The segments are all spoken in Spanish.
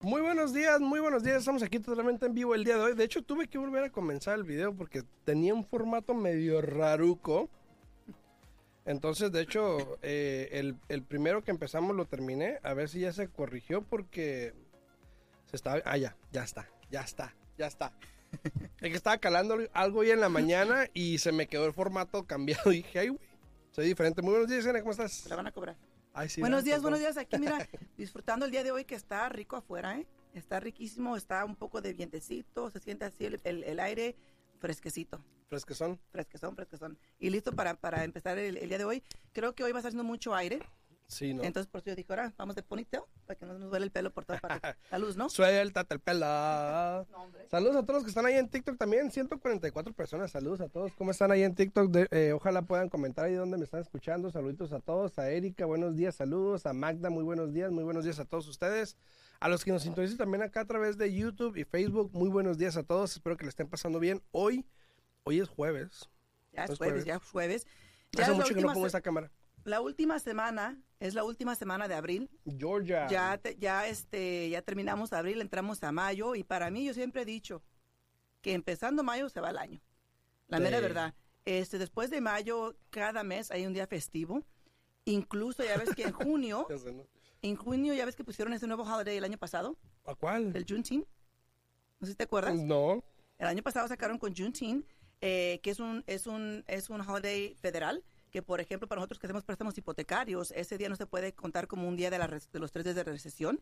Muy buenos días, muy buenos días. Estamos aquí totalmente en vivo el día de hoy. De hecho, tuve que volver a comenzar el video porque tenía un formato medio raruco. Entonces, de hecho, eh, el, primero que empezamos lo terminé. A ver si ya se corrigió porque se estaba... Ah, ya, ya está, ya está, ya está. Es que estaba calando algo hoy en la mañana y se me quedó el formato cambiado. Dije, ay, güey, soy diferente. Muy buenos días, Ana, ¿cómo estás? La van a cobrar. Ay, sí, buenos días, buenos días. Aquí, mira, disfrutando el día de hoy que está rico afuera, ¿eh? Está riquísimo, está un poco de vientecito, se siente así el, el- el aire fresquecito, Fresquezón. fresquezón, fresquezón. Y listo para, para empezar el, el día de hoy. Creo que hoy va a estar haciendo mucho aire, Sí, ¿no? entonces por eso yo dije, ahora vamos de ponytail, para que no nos duele el pelo por todas partes. La luz, ¿no? Suéltate el pelo. No. Saludos a todos los que están ahí en TikTok también. 144 personas. Saludos a todos. ¿Cómo están ahí en TikTok? De- eh, ojalá puedan comentar ahí donde me están escuchando. Saluditos a todos. A Erika, buenos días. Saludos. A Magda, muy buenos días. Muy buenos días a todos ustedes. A los que nos sintonizan también acá a través de YouTube y Facebook. Muy buenos días a todos. Espero que le estén pasando bien. Hoy, hoy es jueves. Ya es Es jueves, jueves. ya es jueves. Ya Hace es mucho que no pongo se- esta cámara. La última semana, es la última semana de abril. Georgia. ya te- ya este ya terminamos abril entramos a mayo y para mí yo siempre he dicho que empezando mayo se va el año la Sí. mera verdad este después de mayo cada mes hay un día festivo incluso ya ves que en junio en junio ya ves que pusieron ese nuevo holiday el año pasado ¿A cuál? el Juneteenth no sé si te acuerdas No. el año pasado sacaron con Juneteenth, eh, que es un, es, un, es un holiday federal, que por ejemplo para nosotros que hacemos préstamos hipotecarios, ese día no se puede contar como un día de, la de los tres días de recesión,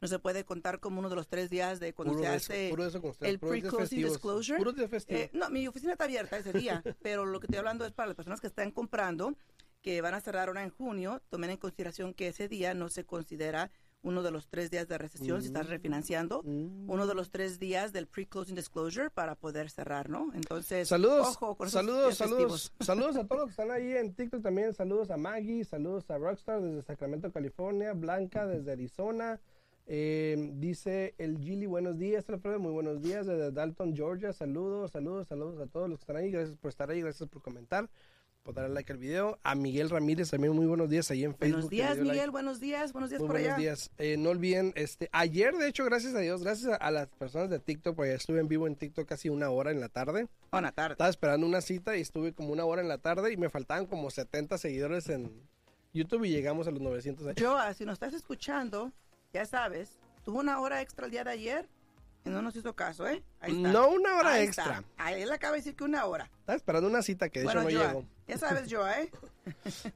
no se puede contar como uno de los tres días de cuando Puro se eso, hace... eso el pre-closing disclosure. Eh, no, mi oficina está abierta ese día, pero lo que estoy hablando es para las personas que están comprando, que van a cerrar ahora en junio, tomen en consideración que ese día no se considera uno de los tres días de recesión si estás refinanciando, Mm. uno de los tres días del pre-closing disclosure para poder cerrar, ¿no? Entonces, Saludos, ojo con saludos, saludos, saludos a todos los que están ahí en TikTok también. Saludos a Maggie, saludos a Rockstar desde Sacramento, California, Blanca desde Arizona. eh, dice el Gili, buenos días, Alfredo, muy buenos días desde Dalton, Georgia. Saludos, saludos, saludos a todos los que están ahí. Gracias por estar ahí, gracias por comentar, por darle like al video. A Miguel Ramírez también muy buenos días ahí en Facebook. Buenos días, dio like. Miguel, buenos días, buenos días Muy por buenos allá. días. Eh, no olviden, este, ayer de hecho, gracias a Dios, gracias a, a las personas de TikTok, porque estuve en vivo en TikTok casi una hora en la tarde. Buena tarde. Estaba esperando una cita y estuve como una hora en la tarde y me faltaban como 70 seguidores en YouTube y llegamos a los 900. ahí. Joa, si nos estás escuchando, ya sabes, tuvo una hora extra el día de ayer y no nos hizo caso, ¿eh? Ahí está. No una hora Ahí extra. está. Ahí él acaba de decir que una hora. Estaba esperando una cita que de bueno, hecho no Joa, llegó. Ya sabes, Joa, ¿eh?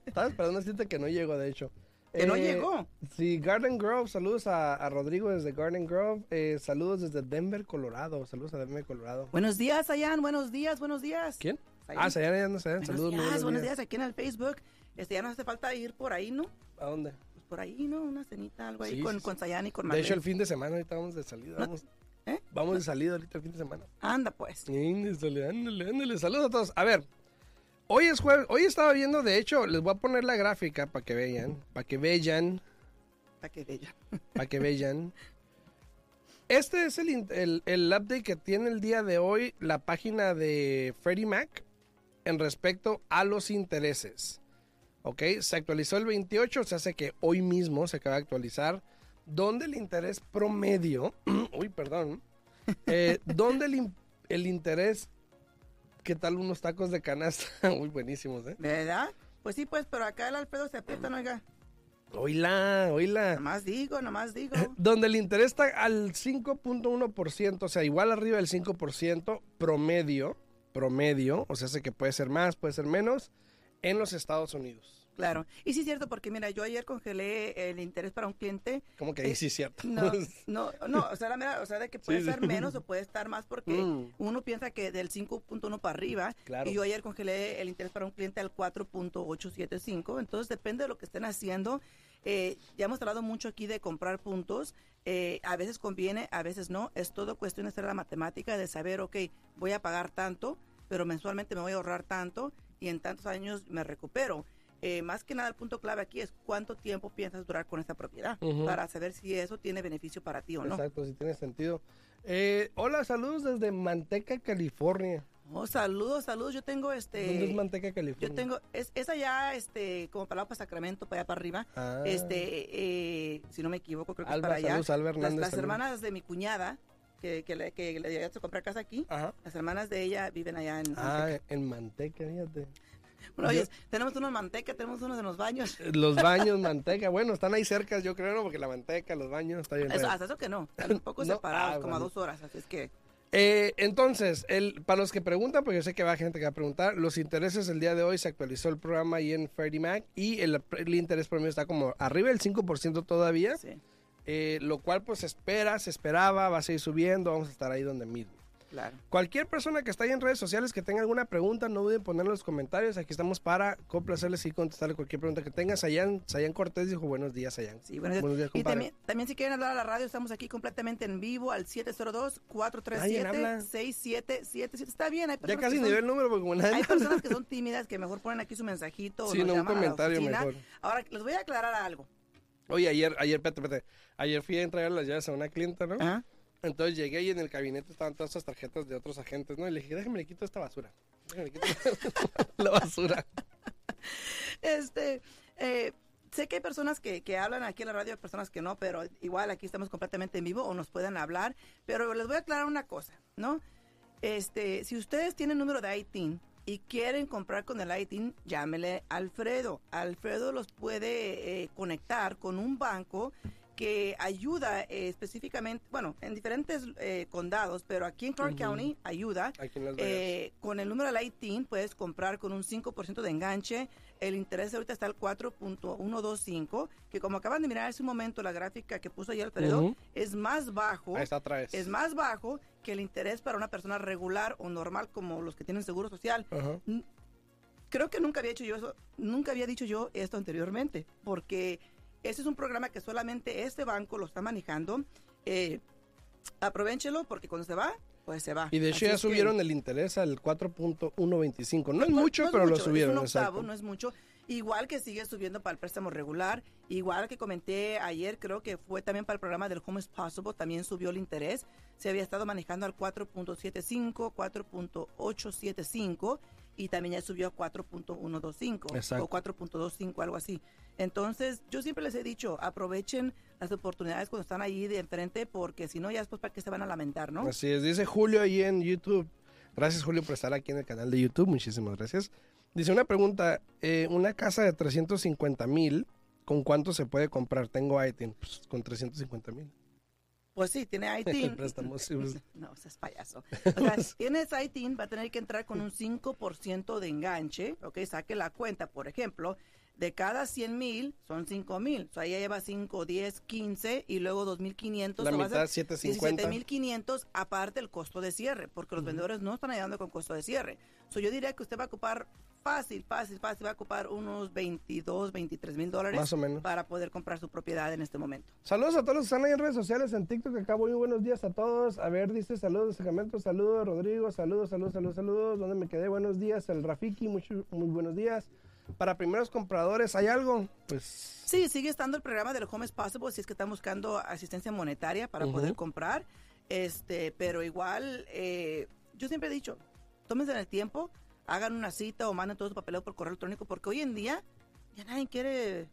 Estaba esperando una cita que no llegó, de hecho. Que no Eh, llegó. Sí, Garden Grove, saludos a, a Rodrigo desde Garden Grove, eh, saludos desde Denver, Colorado, saludos a Denver, Colorado. Buenos días, Ayan, buenos días, buenos días. ¿Quién? Sayan. Ah, Sayan, ya no Sayan, Buenos saludos. días, buenos días aquí en el Facebook. Este, ya no hace falta ir por ahí, ¿no? ¿A dónde? Pues por ahí, ¿no? Una cenita, algo ahí Sí, con, sí, con Sayan y con De Marlene. hecho, el fin de semana, ahorita vamos de salida. Vamos, ¿Eh? vamos de salida ahorita el fin de semana. Anda, pues. Ándale, ándale, ándale. Saludos a todos. A ver, hoy es jueves. Hoy estaba viendo, de hecho, les voy a poner la gráfica para que vean. Para que vean. Para que bella. Para que vean. Este es el, el, el update que tiene el día de hoy la página de Freddie Mac en respecto a los intereses. Ok, se actualizó el 28, se hace que hoy mismo se acaba de actualizar. Donde el interés promedio, uy, perdón, eh, donde el, el interés, ¿qué tal unos tacos de canasta? Muy buenísimos, ¿eh? ¿Verdad? Pues sí, pues, pero acá el Alfredo se aprieta, no oiga. Oíla, oíla. Nomás digo, nomás digo. Donde el interés está al 5.1%, o sea, igual arriba del 5% promedio, promedio, o sea, sé que puede ser más, puede ser menos, en los Estados Unidos. Claro. Y sí es cierto, porque mira, yo ayer congelé el interés para un cliente. Como que ahí Eh, sí es cierto. No, no, no, o sea, la mera- o sea, de que puede Sí, sí. menos o puede estar más porque Mm. uno piensa que del 5.1 para arriba Claro. y yo ayer congelé el interés para un cliente al 4.875, entonces depende de lo que estén haciendo. Eh, ya hemos hablado mucho aquí de comprar puntos, eh, a veces conviene, a veces no, es todo cuestión de hacer la matemática, de saber, ok, voy a pagar tanto, pero mensualmente me voy a ahorrar tanto y en tantos años me recupero. Eh, más que nada el punto clave aquí es cuánto tiempo piensas durar con esta propiedad para saber si eso tiene beneficio para ti o no. Exacto, si tiene sentido. Eh, hola, saludos desde Manteca, California. Oh, saludos, saludos. Yo tengo este. ¿Dónde es Manteca, California? Yo tengo, es, es allá, este, como para, para Sacramento, para allá para arriba. Ah. Este, eh, si no me equivoco, creo que Alba, es para allá. saludos, Alba las, Hernández las hermanas de mi cuñada, que, que, le, que le llegaste a comprar casa aquí, Ajá. las hermanas de ella viven allá en. Ah, en Manteca, fíjate. Bueno, oye, tenemos unos manteca, tenemos unos en los baños. Los baños, Manteca, bueno, están ahí cerca, yo creo, ¿no? porque la Manteca, los baños, está bien. Eso, hasta eso que no, están un poco No, separados, ah, como a dos horas, así es que. Eh, entonces, el, para los que preguntan, porque yo sé que va gente que va a preguntar, los intereses el día de hoy se actualizó el programa ahí en Freddie Mac y el, el interés promedio está como arriba del 5% todavía, Sí, eh, lo cual pues se espera, se esperaba, va a seguir subiendo, vamos a estar ahí donde mismo. Claro. Cualquier persona que está ahí en redes sociales que tenga alguna pregunta, no duden en ponerla en los comentarios. Aquí estamos para complacerles y contestarle cualquier pregunta que tengan. Sayan, Sayan Cortés dijo buenos días, Sayan. Sí, buenos días. Buenos días, y también, también si quieren hablar a la radio, estamos aquí completamente en vivo al Nadie habla. 702-437-6777. Está bien, hay Ya personas, casi que ni son, ve el número porque como nadie hay personas que son tímidas que mejor ponen aquí su mensajito o Sí, nos no, un comentario mejor. Ahora, les voy a aclarar algo. Oye, ayer, ayer, espérate, espérate. Ayer fui a entregar las llaves a una clienta, ¿no? Ajá. Entonces llegué y en el gabinete estaban todas estas tarjetas de otros agentes, ¿no? Y le dije, déjame le quito esta basura. Déjame le quito la basura. Este, eh, sé que hay personas que, que hablan aquí en la radio, hay personas que no, pero igual aquí estamos completamente en vivo o nos pueden hablar. Pero les voy a aclarar una cosa, ¿no? Este, si ustedes tienen número de ITIN y quieren comprar con el ITIN, llámele a Alfredo. Alfredo los puede eh, conectar con un banco que ayuda eh, específicamente, bueno, en diferentes eh, condados, pero aquí en Clark Ujú. County ayuda Aquí eh, con el número de la ITIN puedes comprar con un 5% de enganche. El interés ahorita está al 4.125, que como acaban de mirar hace un momento la gráfica que puso ahí Alfredo, Ujú. es más bajo. Ahí está otra vez. Es más bajo que el interés para una persona regular o normal como los que tienen seguro social. Ajá. Creo que nunca había hecho yo eso, nunca había dicho yo esto anteriormente, porque ese es un programa que solamente este banco lo está manejando. Eh, aprovechelo porque cuando se va, pues se va. Y de hecho ya que- subieron el interés al 4.125. No es no- mucho, no es pero lo mucho, subieron. Es un octavo, exacto. no es mucho. Igual que sigue subiendo para el préstamo regular, igual que comenté ayer, creo que fue también para el programa del Home is Possible, también subió el interés. Se había estado manejando al 4.75, 4.875 y también ya subió a 4.125 Exacto. o 4.25, algo así. Entonces, yo siempre les he dicho, aprovechen las oportunidades cuando están ahí de enfrente, porque si no, ya después para qué se van a lamentar, ¿no? Así es, dice Julio ahí en YouTube. Gracias Julio por estar aquí en el canal de YouTube, muchísimas gracias. Dice una pregunta, eh, una casa de 350 mil, ¿con cuánto se puede comprar? Tengo ITIN, pues, con 350 mil. Pues sí, tiene ITIN. pues. No, seas payaso. O sea, tienes ITIN, va a tener que entrar con un 5% de enganche, ¿ok? Saque la cuenta, por ejemplo, de cada 100 mil son 5 mil. O sea, ya lleva 5, 10, 15 y luego 2.500. La mitad, ser 750. 17.500 aparte el costo de cierre, porque los vendedores no están ayudando con costo de cierre. So, yo diría que usted va a ocupar fácil, fácil, fácil, va a ocupar unos 22, 23 mil dólares Más o menos. para poder comprar su propiedad en este momento. Saludos a todos los que están ahí en redes sociales, en TikTok, acá muy buenos días a todos. A ver, dice saludos Sacramento, saludos Rodrigo, saludos, saludos, saludos, saludos. ¿Dónde me quedé? Buenos días, el Rafiki, mucho- muy buenos días. Para primeros compradores, ¿hay algo? Pues Sí, sigue estando el programa del Home is Possible si es que están buscando asistencia monetaria para poder comprar. Este, pero igual, eh, yo siempre he dicho, tómense el tiempo, hagan una cita o manden todo su papeleo por correo electrónico, porque hoy en día ya nadie quiere,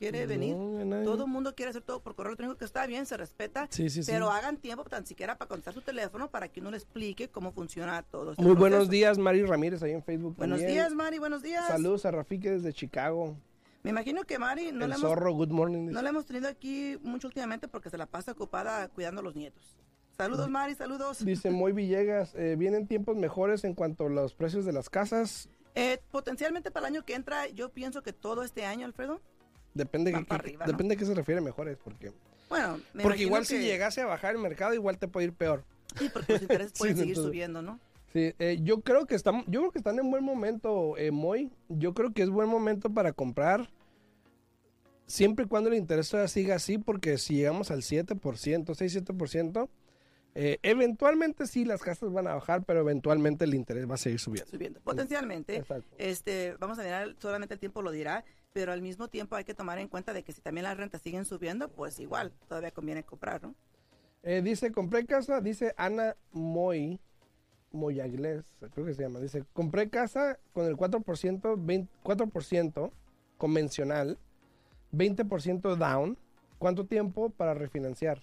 quiere no, venir. Todo el mundo quiere hacer todo por correo electrónico, que está bien, se respeta, Sí, sí, sí. pero hagan tiempo tan siquiera para contestar su teléfono para que uno le explique cómo funciona todo. este Muy buenos días, Mari Ramírez, ahí en Facebook. Buenos también. días, Mari, buenos días. Saludos a Rafiki desde Chicago. Me imagino que Mari no el hemos zorro, good morning. No la hemos tenido aquí mucho últimamente porque se la pasa ocupada cuidando a los nietos. Saludos, Mari, saludos. Dice Moy Villegas, eh, vienen tiempos mejores en cuanto a los precios de las casas. Eh, potencialmente para el año que entra, yo pienso que todo este año, Alfredo. Depende, Van que- para que- arriba, ¿no? depende a qué se refiere mejores, porque, Bueno, me porque igual si llegase a bajar el mercado, igual te puede ir peor. Sí, porque los intereses Sí, pueden seguir entonces- subiendo, ¿no? Sí, eh, yo creo que están, yo creo que están en buen momento, eh, Moy. Yo creo que es buen momento para comprar, siempre y cuando el interés todavía siga así, porque si llegamos al 7%, 6-7%, eh, eventualmente sí las casas van a bajar, pero eventualmente el interés va a seguir subiendo. Subiendo. Potencialmente. Exacto. Este, vamos a mirar, solamente el tiempo lo dirá, pero al mismo tiempo hay que tomar en cuenta de que si también las rentas siguen subiendo, pues igual, todavía conviene comprar, ¿no? Eh, dice, compré casa, dice Ana Moy. Moyagles, creo que se llama. Dice, compré casa con el 4%, 20 4% convencional, 20% down. ¿Cuánto tiempo para refinanciar?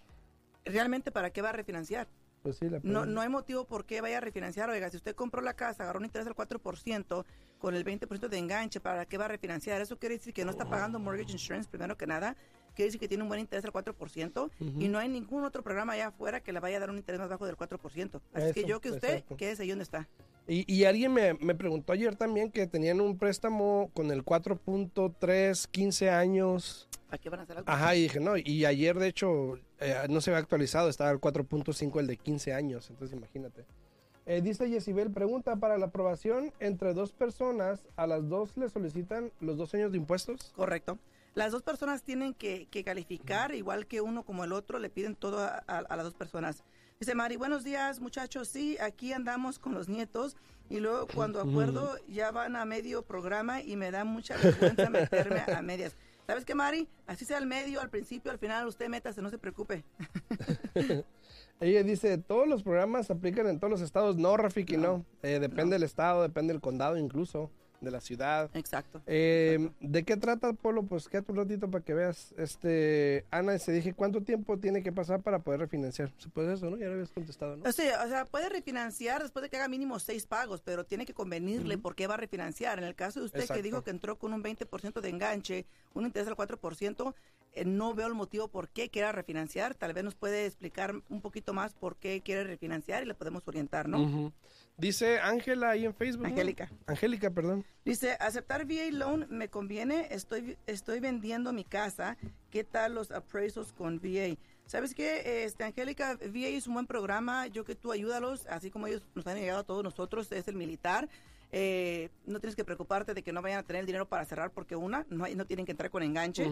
¿Realmente para qué va a refinanciar? Pues sí, la No, no hay motivo por qué vaya a refinanciar. Oiga, si usted compró la casa, agarró un interés del 4% con el 20% de enganche, ¿para qué va a refinanciar? Eso quiere decir que no está pagando mortgage insurance, primero que nada. Quiere decir que tiene un buen interés del 4% y no hay ningún otro programa allá afuera que le vaya a dar un interés más bajo del 4%. Así que yo que usted, exacto. quédese ahí donde está. Y, y alguien me, me preguntó ayer también que tenían un préstamo con el 4.3, 15 años. ¿Para qué van a hacer algo? Ajá, y dije, no, y ayer de hecho eh, no se había actualizado, estaba el 4.5, el de 15 años, entonces imagínate. Eh, dice Yesibel, pregunta, para la aprobación entre dos personas, ¿a las dos le solicitan los dos años de impuestos? Correcto. Las dos personas tienen que, que calificar, igual que uno como el otro, le piden todo a, a- a las dos personas. Dice Mari, buenos días muchachos, sí, aquí andamos con los nietos y luego cuando acuerdo ya van a medio programa y me da mucha vergüenza meterme a medias. ¿Sabes qué, Mari? Así sea al medio, al principio, al final, usted métase, no se preocupe. Ella dice, todos los programas se aplican en todos los estados. No, Rafiki, no. Eh, depende del estado, depende del condado incluso, de la ciudad. Exacto. Eh, ¿De qué trata, Polo? Pues quédate un ratito para que veas. Este, Ana, se dije, ¿cuánto tiempo tiene que pasar para poder refinanciar? ¿Se puede eso, no? Ya lo habías contestado, ¿no? O sea, o sea, puede refinanciar después de que haga mínimo seis pagos, pero tiene que convenirle por qué va a refinanciar. En el caso de usted Exacto. que dijo que entró con un 20% de enganche, un interés del 4%, eh, no veo el motivo por qué quiera refinanciar. Tal vez nos puede explicar un poquito más por qué quiere refinanciar y le podemos orientar, ¿no? Dice Ángela ahí en Facebook. ¿no? Angélica. Angélica, perdón. Dice, aceptar VA loan me conviene, estoy, estoy vendiendo mi casa, ¿qué tal los appraisals con VA? ¿Sabes qué, este, Angélica? VA es un buen programa, yo que tú ayúdalos, así como ellos nos han llegado a todos nosotros, es el militar. Eh, no tienes que preocuparte de que no vayan a tener el dinero para cerrar porque una, no, hay- no tienen que entrar con enganche.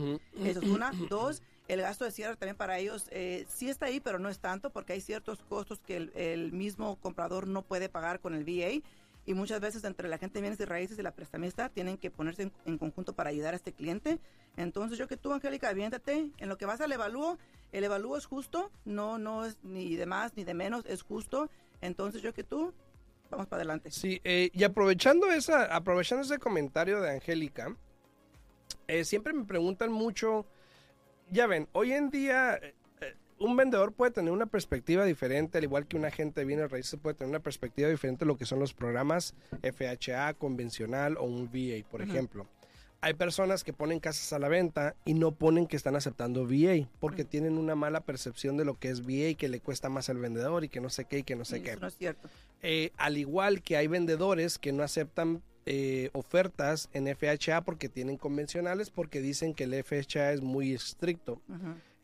Eso es una. Dos, el gasto de cierre también para ellos eh, sí está ahí, pero no es tanto porque hay ciertos costos que el, el mismo comprador no puede pagar con el VA. Y muchas veces entre la gente de bienes y raíces y la prestamista tienen que ponerse en, en conjunto para ayudar a este cliente. Entonces yo que tú, Angélica, aviéntate. En lo que vas al evalúo, el evalúo es justo, no, no es ni de más ni de menos, es justo. Entonces yo que tú, vamos para adelante. Sí, eh, y aprovechando esa, aprovechando ese comentario de Angélica, eh, siempre me preguntan mucho, ya ven, hoy en día eh, eh, un vendedor puede tener una perspectiva diferente, al igual que un agente de bienes raíces puede tener una perspectiva diferente de lo que son los programas FHA convencional o un VA, por ejemplo. Hay personas que ponen casas a la venta y no ponen que están aceptando VA porque tienen una mala percepción de lo que es VA y que le cuesta más al vendedor y que no sé qué y que no sé qué. Eso no es cierto. Eh, al igual que hay vendedores que no aceptan eh, ofertas en FHA porque tienen convencionales porque dicen que el FHA es muy estricto.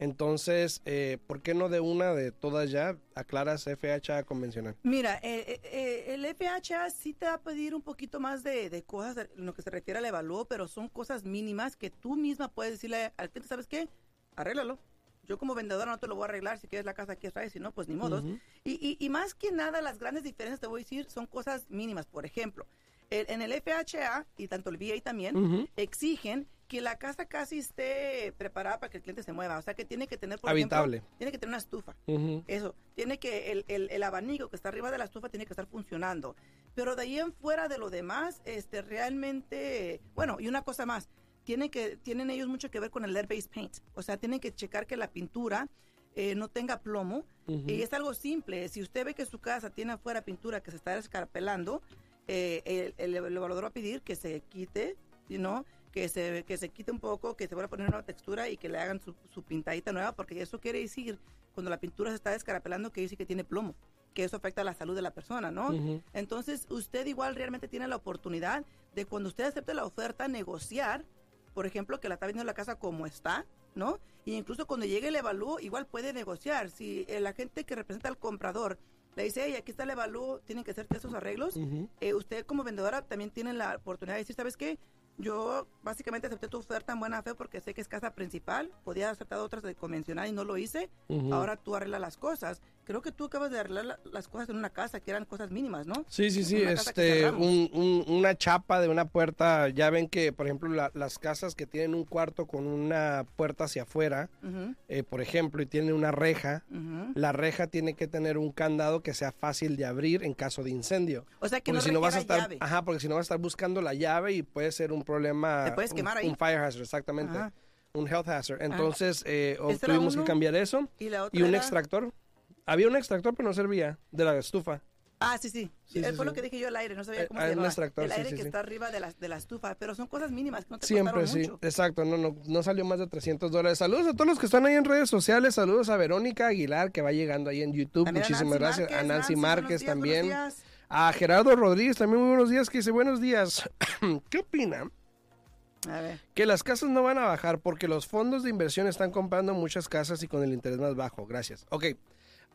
Entonces, eh, ¿por qué no de una de todas ya aclaras FHA convencional? Mira, eh, eh, el FHA sí te va a pedir un poquito más de, de cosas en lo que se refiere al evalúo, pero son cosas mínimas que tú misma puedes decirle al cliente, ¿sabes qué? Arréglalo. Yo como vendedora no te lo voy a arreglar, si quieres la casa aquí traes, si no, pues ni modos. Y, y más que nada, las grandes diferencias, te voy a decir, son cosas mínimas. Por ejemplo, el- en el FHA, y tanto el VA también, Ujú. exigen que la casa casi esté preparada para que el cliente se mueva. O sea, que tiene que tener, por Habitable. ejemplo, tiene que tener una estufa. Ujú. Eso, tiene que, el, el, el abanico que está arriba de la estufa tiene que estar funcionando. Pero de ahí en fuera de lo demás, este, realmente, bueno, y una cosa más, tienen, que, tienen ellos mucho que ver con el lead-based paint. O sea, tienen que checar que la pintura eh, no tenga plomo. Ujú. Y es algo simple. Si usted ve que su casa tiene afuera pintura que se está escarpelando, eh, el, el, evaluador va a pedir que se quite, ¿no? que se, que se quite un poco, que se vuelva a poner una textura y que le hagan su, su pintadita nueva, porque eso quiere decir, cuando la pintura se está descarapelando, que dice que tiene plomo, que eso afecta a la salud de la persona, ¿no? Ujú. Entonces, usted igual realmente tiene la oportunidad de cuando usted acepte la oferta, negociar, por ejemplo, que la está vendiendo la casa como está, ¿no? Y incluso cuando llegue el evalúo, igual puede negociar. Si el agente que representa al comprador le dice, hey, aquí está el evalúo, tienen que hacerte esos arreglos, eh, usted como vendedora también tiene la oportunidad de decir, ¿sabes qué? Yo básicamente acepté tu oferta en buena fe porque sé que es casa principal, podía haber aceptado otras de convencional y no lo hice, ahora tú arreglas las cosas. Creo que tú acabas de arreglar la- las cosas en una casa, que eran cosas mínimas, ¿no? Sí, sí, sí, Una este, cerramos. un- un- una chapa de una puerta, ya ven que, por ejemplo, la- las casas que tienen un cuarto con una puerta hacia afuera, eh, por ejemplo, y tienen una reja, ujú. la reja tiene que tener un candado que sea fácil de abrir en caso de incendio. O sea, que Porque no si no vas a estar, llave. ajá, porque si no vas a estar buscando la llave y puede ser un problema, Te puedes un- quemar ahí. un, fire hazard, exactamente, Ajá. un health hazard. Entonces, eh, tuvimos que cambiar eso Y la otra y un era- extractor. Había un extractor, pero no servía de la estufa. Ah, sí, sí. Sí, Eh, sí, fue lo que dije yo al aire, no sabía Eh, cómo ah, se llamaba. extractor, el aire que está arriba de la, de la estufa, pero son cosas mínimas que no te Siempre sí, mucho. exacto, no, no, no salió más de 300 dólares. Saludos a todos los que están ahí en redes sociales, saludos a Verónica Aguilar que va llegando ahí en YouTube, También muchísimas Nancy gracias. a Nancy buenos Márquez días, también. A Gerardo Rodríguez también muy buenos días, que dice buenos días. ¿Qué opina? A ver. Que las casas no van a bajar porque los fondos de inversión están comprando muchas casas y con el interés más bajo. Gracias. Ok.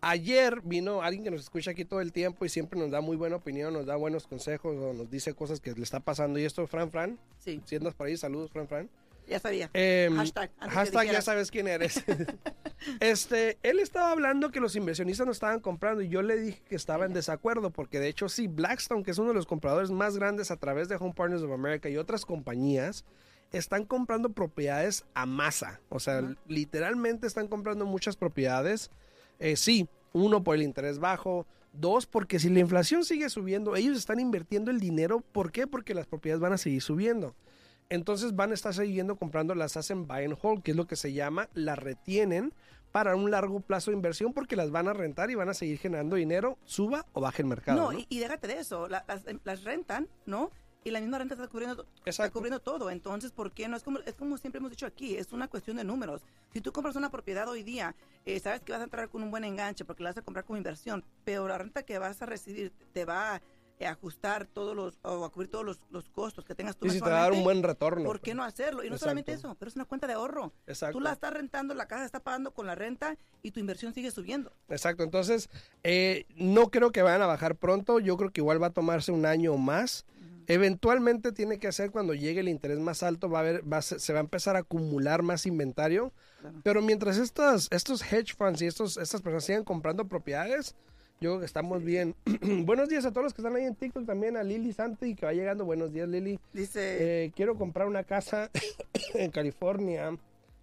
Ayer vino alguien que nos escucha aquí todo el tiempo y siempre nos da muy buena opinión, nos da buenos consejos o nos dice cosas que le está pasando. Y esto, Fran Fran, Sí, si andas por ahí, saludos, Fran Fran. ya sabía. Em, Hashtag, hashtag ya sabes quién eres. este, él estaba hablando que los inversionistas no estaban comprando y yo le dije que estaba en desacuerdo porque de hecho sí, Blackstone, que es uno de los compradores más grandes a través de Home Partners of America y otras compañías, están comprando propiedades a masa. O sea, literalmente están comprando muchas propiedades. Eh, sí, uno por el interés bajo. Dos, porque si la inflación sigue subiendo, ellos están invirtiendo el dinero. ¿Por qué? Porque las propiedades van a seguir subiendo. Entonces van a estar siguiendo comprando, las hacen buy and hold, que es lo que se llama, las retienen para un largo plazo de inversión porque las van a rentar y van a seguir generando dinero, suba o baje el mercado. No, ¿no? Y, y déjate de eso, la- las, em, las rentan, ¿no? Y la misma renta está cubriendo, está cubriendo todo. Entonces, ¿por qué no? Es como, es como siempre hemos dicho aquí, es una cuestión de números. Si tú compras una propiedad hoy día, eh, sabes que vas a entrar con un buen enganche porque la vas a comprar como inversión, pero la renta que vas a recibir te va a eh, ajustar todos los, o a cubrir todos los, los costos que tengas tú Y si te va a dar un buen retorno. ¿Por qué no hacerlo? Y no solamente eso, pero es una cuenta de ahorro. Exacto. Tú la estás rentando, la casa está pagando con la renta y tu inversión sigue subiendo. Exacto, entonces eh, no creo que vayan a bajar pronto, yo creo que igual va a tomarse un año o más. Eventualmente tiene que hacer cuando llegue el interés más alto, va a haber, va a se va a empezar a acumular más inventario. Claro. Pero mientras estas, estos hedge funds y estos, estas personas sigan comprando propiedades, yo creo que estamos bien. buenos días a todos los que están ahí en TikTok, también a Lili Santi que va llegando. Buenos días, Lili. Dice, Eh, quiero comprar una casa en California.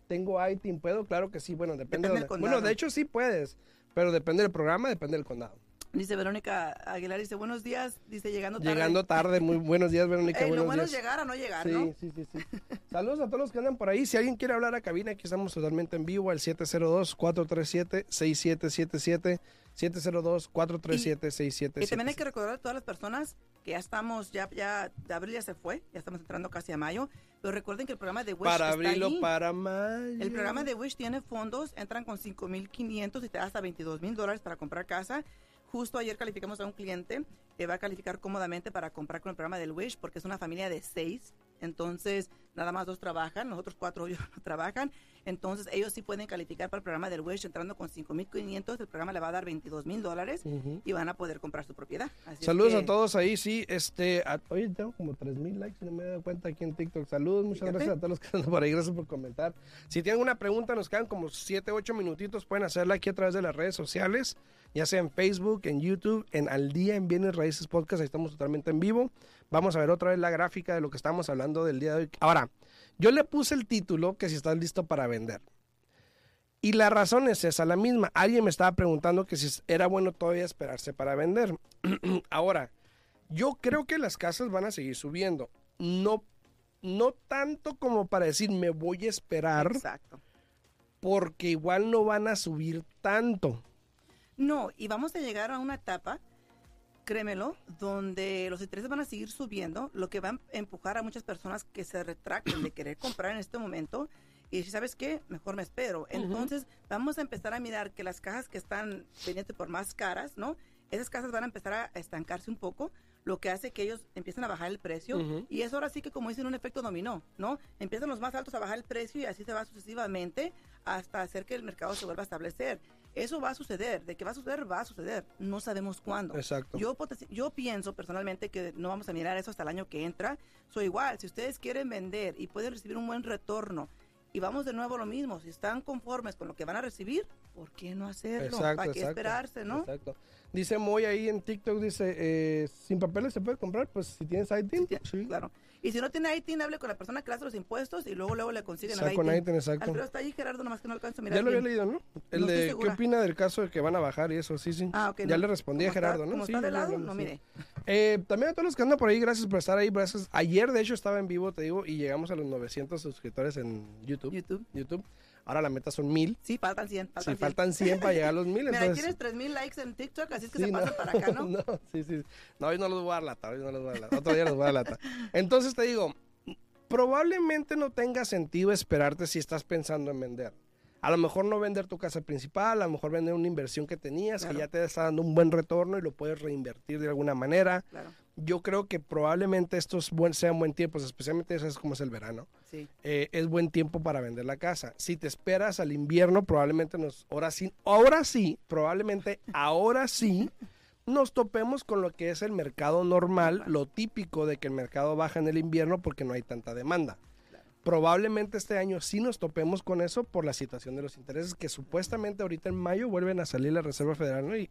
Tengo ITIN, ¿puedo? Claro que sí. Bueno, depende, Depende de del condado. Bueno, de hecho sí puedes, pero depende del programa, depende del condado. Dice Verónica Aguilar, dice, buenos días, dice, llegando tarde. Llegando tarde, muy buenos días, Verónica. Ey, lo buenos bueno es días. llegar a no llegar, Sí, ¿no? sí, sí, sí. Saludos a todos los que andan por ahí. Si alguien quiere hablar a cabina, aquí estamos totalmente en vivo al 702-437-6777. 702-437-6777. Y también hay que recordar a todas las personas que ya estamos, ya, ya, de abril ya se fue, ya estamos entrando casi a mayo, pero recuerden que el programa de Wish Para está abril ahí. o para mayo. El programa de Wish tiene fondos, entran con 5.500 y te da hasta 22.000 dólares para comprar casa. Justo ayer calificamos a un cliente que va a calificar cómodamente para comprar con el programa del Wish porque es una familia de seis. Entonces, nada más dos trabajan, los otros cuatro ellos no trabajan. Entonces, ellos sí pueden calificar para el programa del Wish entrando con 5.500. El programa le va a dar 22.000 dólares Ujú. y van a poder comprar su propiedad. Así es Saludos que- a todos ahí, sí. Este, a- oye, tengo como 3000 likes, no me he dado cuenta aquí en TikTok. Saludos, muchas Fíjate. gracias a todos los que andan por ahí, gracias por comentar. Si tienen una pregunta, nos quedan como 7, 8 minutitos, pueden hacerla aquí a través de las redes sociales, ya sea en Facebook, en YouTube, en Al Día en Bienes Raíces Podcast, ahí estamos totalmente en vivo. Vamos a ver otra vez la gráfica de lo que estamos hablando del día de hoy. Ahora, yo le puse el título que si estás listo para vender. Y la razón es esa, la misma. Alguien me estaba preguntando que si era bueno todavía esperarse para vender. Ahora, yo creo que las casas van a seguir subiendo. No, no tanto como para decir me voy a esperar, Exacto. porque igual no van a subir tanto. No, y vamos a llegar a una etapa, créemelo, donde los intereses van a seguir subiendo, lo que va a empujar a muchas personas que se retracten de querer comprar en este momento. Y si sabes qué, mejor me espero. Entonces, vamos a empezar a mirar que las cajas que están vendiendo por más caras, ¿no? Esas casas van a empezar a estancarse un poco, lo que hace que ellos empiecen a bajar el precio. Y eso ahora sí que como dicen un efecto dominó, ¿no? Empiezan los más altos a bajar el precio y así se va sucesivamente hasta hacer que el mercado se vuelva a establecer. Eso va a suceder, de que va a suceder, va a suceder. No sabemos cuándo. Exacto. Yo, yo pienso personalmente que no vamos a mirar eso hasta el año que entra. Soy igual, si ustedes quieren vender y pueden recibir un buen retorno y vamos de nuevo a lo mismo, si están conformes con lo que van a recibir, ¿por qué no hacerlo? Exacto, ¿Para qué exacto, esperarse, no? Exacto. Dice Moy ahí en TikTok, dice, eh, sin papeles se puede comprar, pues si tienes ITIN, Sí, sí. Claro. Y si no tiene ITIN, hable con la persona que hace los impuestos y luego luego le consiguen el con ITIN. ITIN, exacto. Alfredo está ahí, Gerardo, nomás que no alcanzo a mirar Ya lo había leído, ¿no? El No de, ¿qué opina del caso de que van a bajar y eso? Sí, sí. Ah, ok. Ya no. le respondí a Gerardo, está- ¿no? Como Sí, está de lado, no sí. mire. Eh, también a todos los que andan por ahí, gracias por estar ahí. Gracias. Ayer, de hecho, estaba en vivo, te digo, y llegamos a los 900 suscriptores en YouTube. YouTube. YouTube. Ahora la meta son 1000. Sí, faltan 100. Faltan Si 100. faltan 100 para llegar a los 1000, Mira, entonces... tienes 3000 likes en TikTok, así es que Sí, se no. pasan para acá, ¿no? no, sí, sí. No, hoy no los voy a dar lata, hoy no los voy a dar lata. Otro día los voy a dar lata. Entonces te digo, probablemente no tenga sentido esperarte si estás pensando en vender. A lo mejor no vender tu casa principal, a lo mejor vender una inversión que tenías, Claro. que ya te está dando un buen retorno y lo puedes reinvertir de alguna manera. Claro, Yo creo que probablemente estos buen, sean buen tiempos, especialmente eso es como es el verano. sí. eh, es buen tiempo para vender la casa. Si te esperas al invierno, probablemente nos, ahora sí, ahora sí, probablemente ahora sí, nos topemos con lo que es el mercado normal, lo típico de que el mercado baja en el invierno porque no hay tanta demanda. Probablemente este año sí nos topemos con eso por la situación de los intereses que supuestamente ahorita en mayo vuelven a salir la Reserva Federal ¿no? y,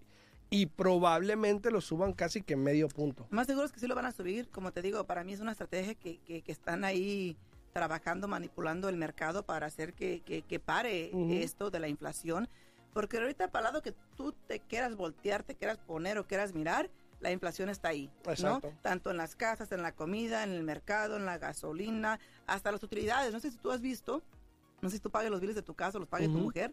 y probablemente lo suban casi que medio punto. Más seguro es que sí lo van a subir. Como te digo, para mí es una estrategia que, que, que están ahí trabajando, manipulando el mercado para hacer que, que, que pare esto de la inflación. Porque ahorita, para lado que tú te quieras voltear, te quieras poner o quieras mirar, la inflación está ahí, Exacto. ¿no? Tanto en las casas, en la comida, en el mercado, en la gasolina, hasta las utilidades. No sé si tú has visto, no sé si tú pagas los biles de tu casa los pague tu Ujú. mujer,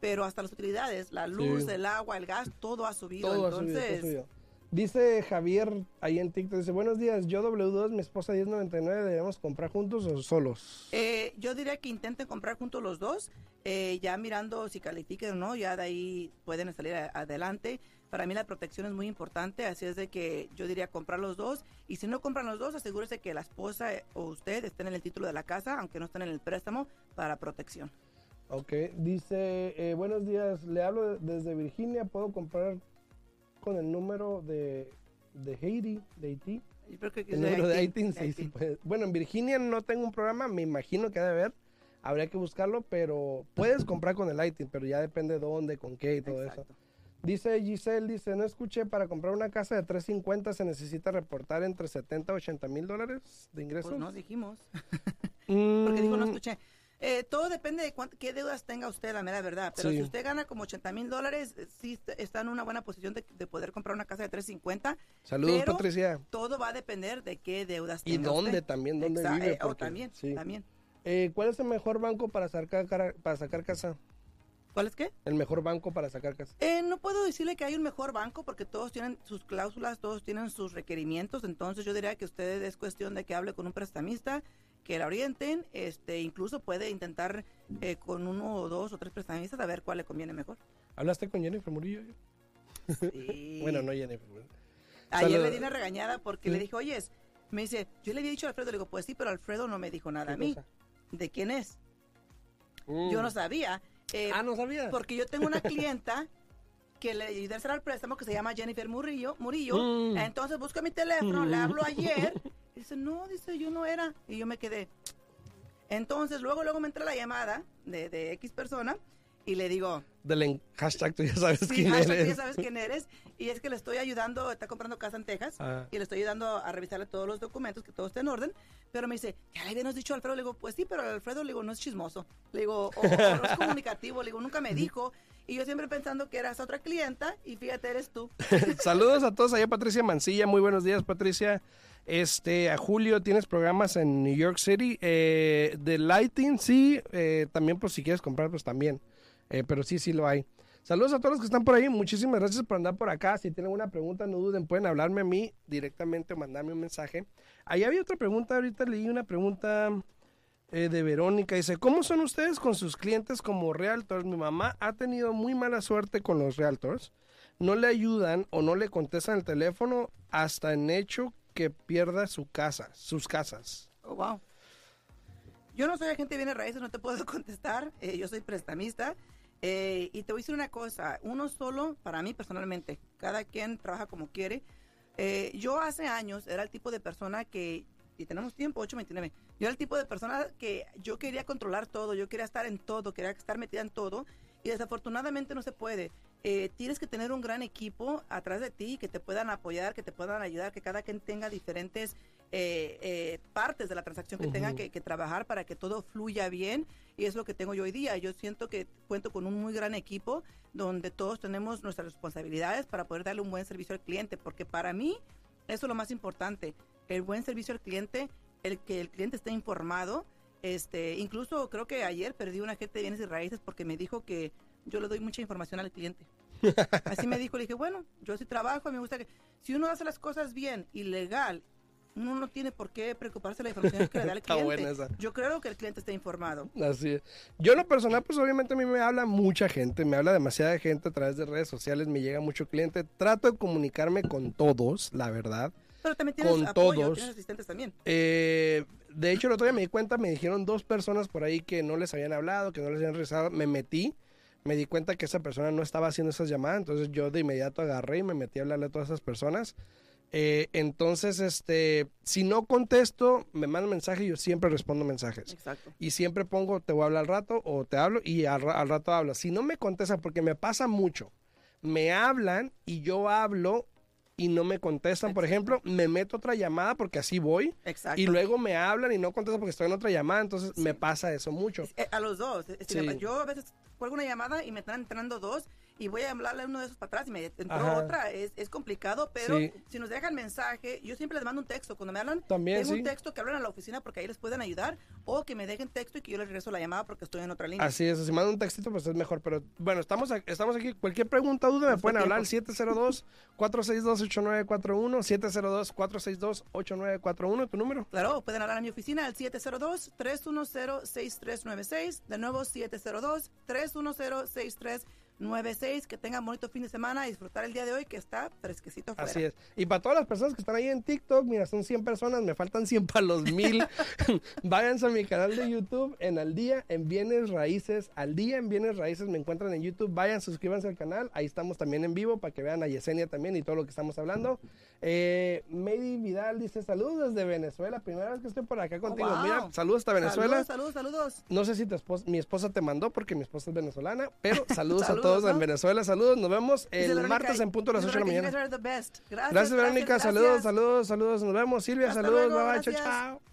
pero hasta las utilidades, la luz, Sí. el agua, el gas, todo ha subido. Todo ha Entonces, subido, todo ha subido. Dice Javier ahí en TikTok, dice, buenos días, yo W2, mi esposa 1099, ¿debemos comprar juntos o solos? Eh, yo diría que intenten comprar juntos los dos, eh, ya mirando si califiquen o no, ya de ahí pueden salir a- adelante. Para mí la protección es muy importante, así es de que yo diría comprar los dos. Y si no compran los dos, asegúrese que la esposa eh, o usted estén en el título de la casa, aunque no estén en el préstamo, para protección. Ok, dice, eh, buenos días, le hablo desde Virginia, ¿puedo comprar con el número de, de Haiti, de Haití? Yo creo que El número de Haití, Haití, de sí, sí Haití. puede. Bueno, en Virginia no tengo un programa, me imagino que debe haber, habría que buscarlo, pero puedes comprar con el ITIN, pero ya depende dónde, con qué y todo eso. Dice Giselle, dice, no escuché, para comprar una casa de 350 se necesita reportar entre 70 y 80 mil dólares de ingresos. Pues no dijimos, Mm, porque digo, no escuché. Eh, todo depende de cuánto, qué deudas tenga usted, la mera verdad. Pero Sí. si usted gana como 80 mil dólares, eh, sí está- en una buena posición de, de poder comprar una casa de 350. Saludos, pero- Patricia. Todo va a depender de qué deudas Y tenga dónde usted. también, dónde vive. eh, o también, sí. también. Eh, ¿Cuál es el mejor banco para sacar, para sacar casa? ¿Cuál es qué? El mejor banco para sacar casa. Eh, no puedo decirle que hay un mejor banco porque todos tienen sus cláusulas, todos tienen sus requerimientos. Entonces yo diría que usted es cuestión de que hable con un prestamista, que la orienten, este, incluso puede intentar eh, con uno o dos o tres prestamistas a ver cuál le conviene mejor. ¿Hablaste con Jennifer Murillo? Sí. Bueno, no Jennifer. Ayer Saludos. le di una regañada porque Sí. le dije, oye, me dice, yo le había dicho a Alfredo, le digo, pues sí, pero Alfredo no me dijo nada a ¿Qué mí. cosa? ¿De quién es? Mm. Yo no sabía. Eh, Ah, no sabía. Porque yo tengo una clienta que le ayudé a hacer el préstamo que se llama Jennifer Murillo. Murillo. Mm. Entonces busco mi teléfono, le hablo ayer. Y dice, no, dice, yo no era. Y yo me quedé. Entonces, luego, luego me entra la llamada de, de X persona y le digo, Del hashtag, tú ya sabes sí, quién hashtag, eres. ya sabes quién eres. Y es que le estoy ayudando, está comprando casa en Texas. Ah. Y le estoy ayudando a revisarle todos los documentos, que todo esté en orden. Pero me dice, ya le habíamos dicho a Alfredo. Le digo, pues sí, pero Alfredo, le digo, no es chismoso. Le digo, o, o no es comunicativo. Le digo, nunca me dijo. Y yo siempre pensando que eras otra clienta. Y fíjate, eres tú. Saludos a todos allá, Patricia Mancilla. Muy buenos días, Patricia. Este, a Julio, tienes programas en New York City. Eh, de Lighting, sí. eh, también, pues, si quieres comprar, pues también. Eh, pero sí, sí lo hay. Saludos a todos los que están por ahí. Muchísimas gracias por andar por acá. Si tienen alguna pregunta, no duden, pueden hablarme a mí directamente o mandarme un mensaje. Ahí había otra pregunta. Ahorita leí una pregunta eh, de Verónica. Dice, ¿cómo son ustedes con sus clientes como realtors? Mi mamá ha tenido muy mala suerte con los realtors. No le ayudan o no le contestan el teléfono hasta en hecho que pierda su casa, sus casas. Oh, wow. Yo no soy agente de bienes raíces, no te puedo contestar. Eh, yo soy prestamista. Eh, y te voy a decir una cosa, uno solo, para mí personalmente, cada quien trabaja como quiere. Eh, yo hace años era el tipo de persona que, y tenemos tiempo, 829, yo era el tipo de persona que yo quería controlar todo, yo quería estar en todo, quería estar metida en todo. Y desafortunadamente no se puede. Eh, tienes que tener un gran equipo atrás de ti que te puedan apoyar, que te puedan ayudar, que cada quien tenga diferentes eh, eh, partes de la transacción que tenga que, que, trabajar para que todo fluya bien. Y es lo que tengo yo hoy día. Yo siento que cuento con un muy gran equipo donde todos tenemos nuestras responsabilidades para poder darle un buen servicio al cliente. Porque para mí, eso es lo más importante. El buen servicio al cliente, el que el cliente esté informado. Este, incluso creo que ayer perdí una gente de bienes y raíces porque me dijo que yo le doy mucha información al cliente. Así me dijo, le dije, bueno, yo sí trabajo, me gusta que si uno hace las cosas bien y legal, uno no tiene por qué preocuparse de la información que le da al cliente. Yo creo que el cliente esté informado. Así es. Yo en lo personal, pues obviamente a mí me habla mucha gente, me habla demasiada gente a través de redes sociales, me llega mucho cliente. Trato de comunicarme con todos, la verdad. Pero también tienes con apoyo, todos. tienes asistentes también. Eh, de hecho, el otro día me di cuenta, me dijeron dos personas por ahí que no les habían hablado, que no les habían rezado. Me metí me di cuenta que esa persona no estaba haciendo esas llamadas, entonces yo de inmediato agarré y me metí a hablarle a todas esas personas. Eh, entonces, este, si no contesto, me mandan mensaje y yo siempre respondo mensajes. Exacto. Y siempre pongo, te voy a hablar al rato o te hablo y al, rato hablo. Si no me contestan, porque me pasa mucho, me hablan y yo hablo y no me contestan, por ejemplo, me meto otra llamada porque así voy. Exacto. Y luego me hablan y no contestan porque estoy en otra llamada, entonces me pasa eso mucho. Eh, a los dos. Yo a veces cuelgo una llamada y me están entrando dos y voy a hablarle a uno de esos para atrás y me entró otra. Es, es, complicado, pero si nos dejan mensaje, yo siempre les mando un texto. Cuando me hablan, También, tengo un texto que hablan a la oficina porque ahí les pueden ayudar o que me dejen texto y que yo les regreso la llamada porque estoy en otra línea. Así es, si mandan un textito pues es mejor. Pero bueno, estamos, estamos aquí. Cualquier pregunta, duda, me pueden hablar al 702-462-8941. 702-462-8941, ¿tu número? Claro, pueden hablar a mi oficina al 702-310-6396. De nuevo, 702 310 6396 96. Que tengan bonito fin de semana y disfrutar el día de hoy que está fresquecito fuera. Así es. Y para todas las personas que están ahí en TikTok, mira, son 100 personas, me faltan 100 para los mil. Váyanse a mi canal de YouTube en Al Día en Bienes Raíces. Al Día en Bienes Raíces me encuentran en YouTube. Vayan, suscríbanse al canal. Ahí estamos también en vivo para que vean a Yesenia también y todo lo que estamos hablando. Eh, Mady Vidal dice saludos desde Venezuela. Primera vez que estoy por acá contigo. Mira, saludos hasta Venezuela. Saludos, saludos, saludos. No sé si tu esposa, mi esposa te mandó porque mi esposa es venezolana, pero saludos, a todos en Venezuela. Saludos, nos vemos el martes en punto a las 8 de la mañana. Gracias, gracias, Verónica. Saludos, saludos, saludos. Nos vemos. Silvia, saludos. bye, bye. Chao, chao.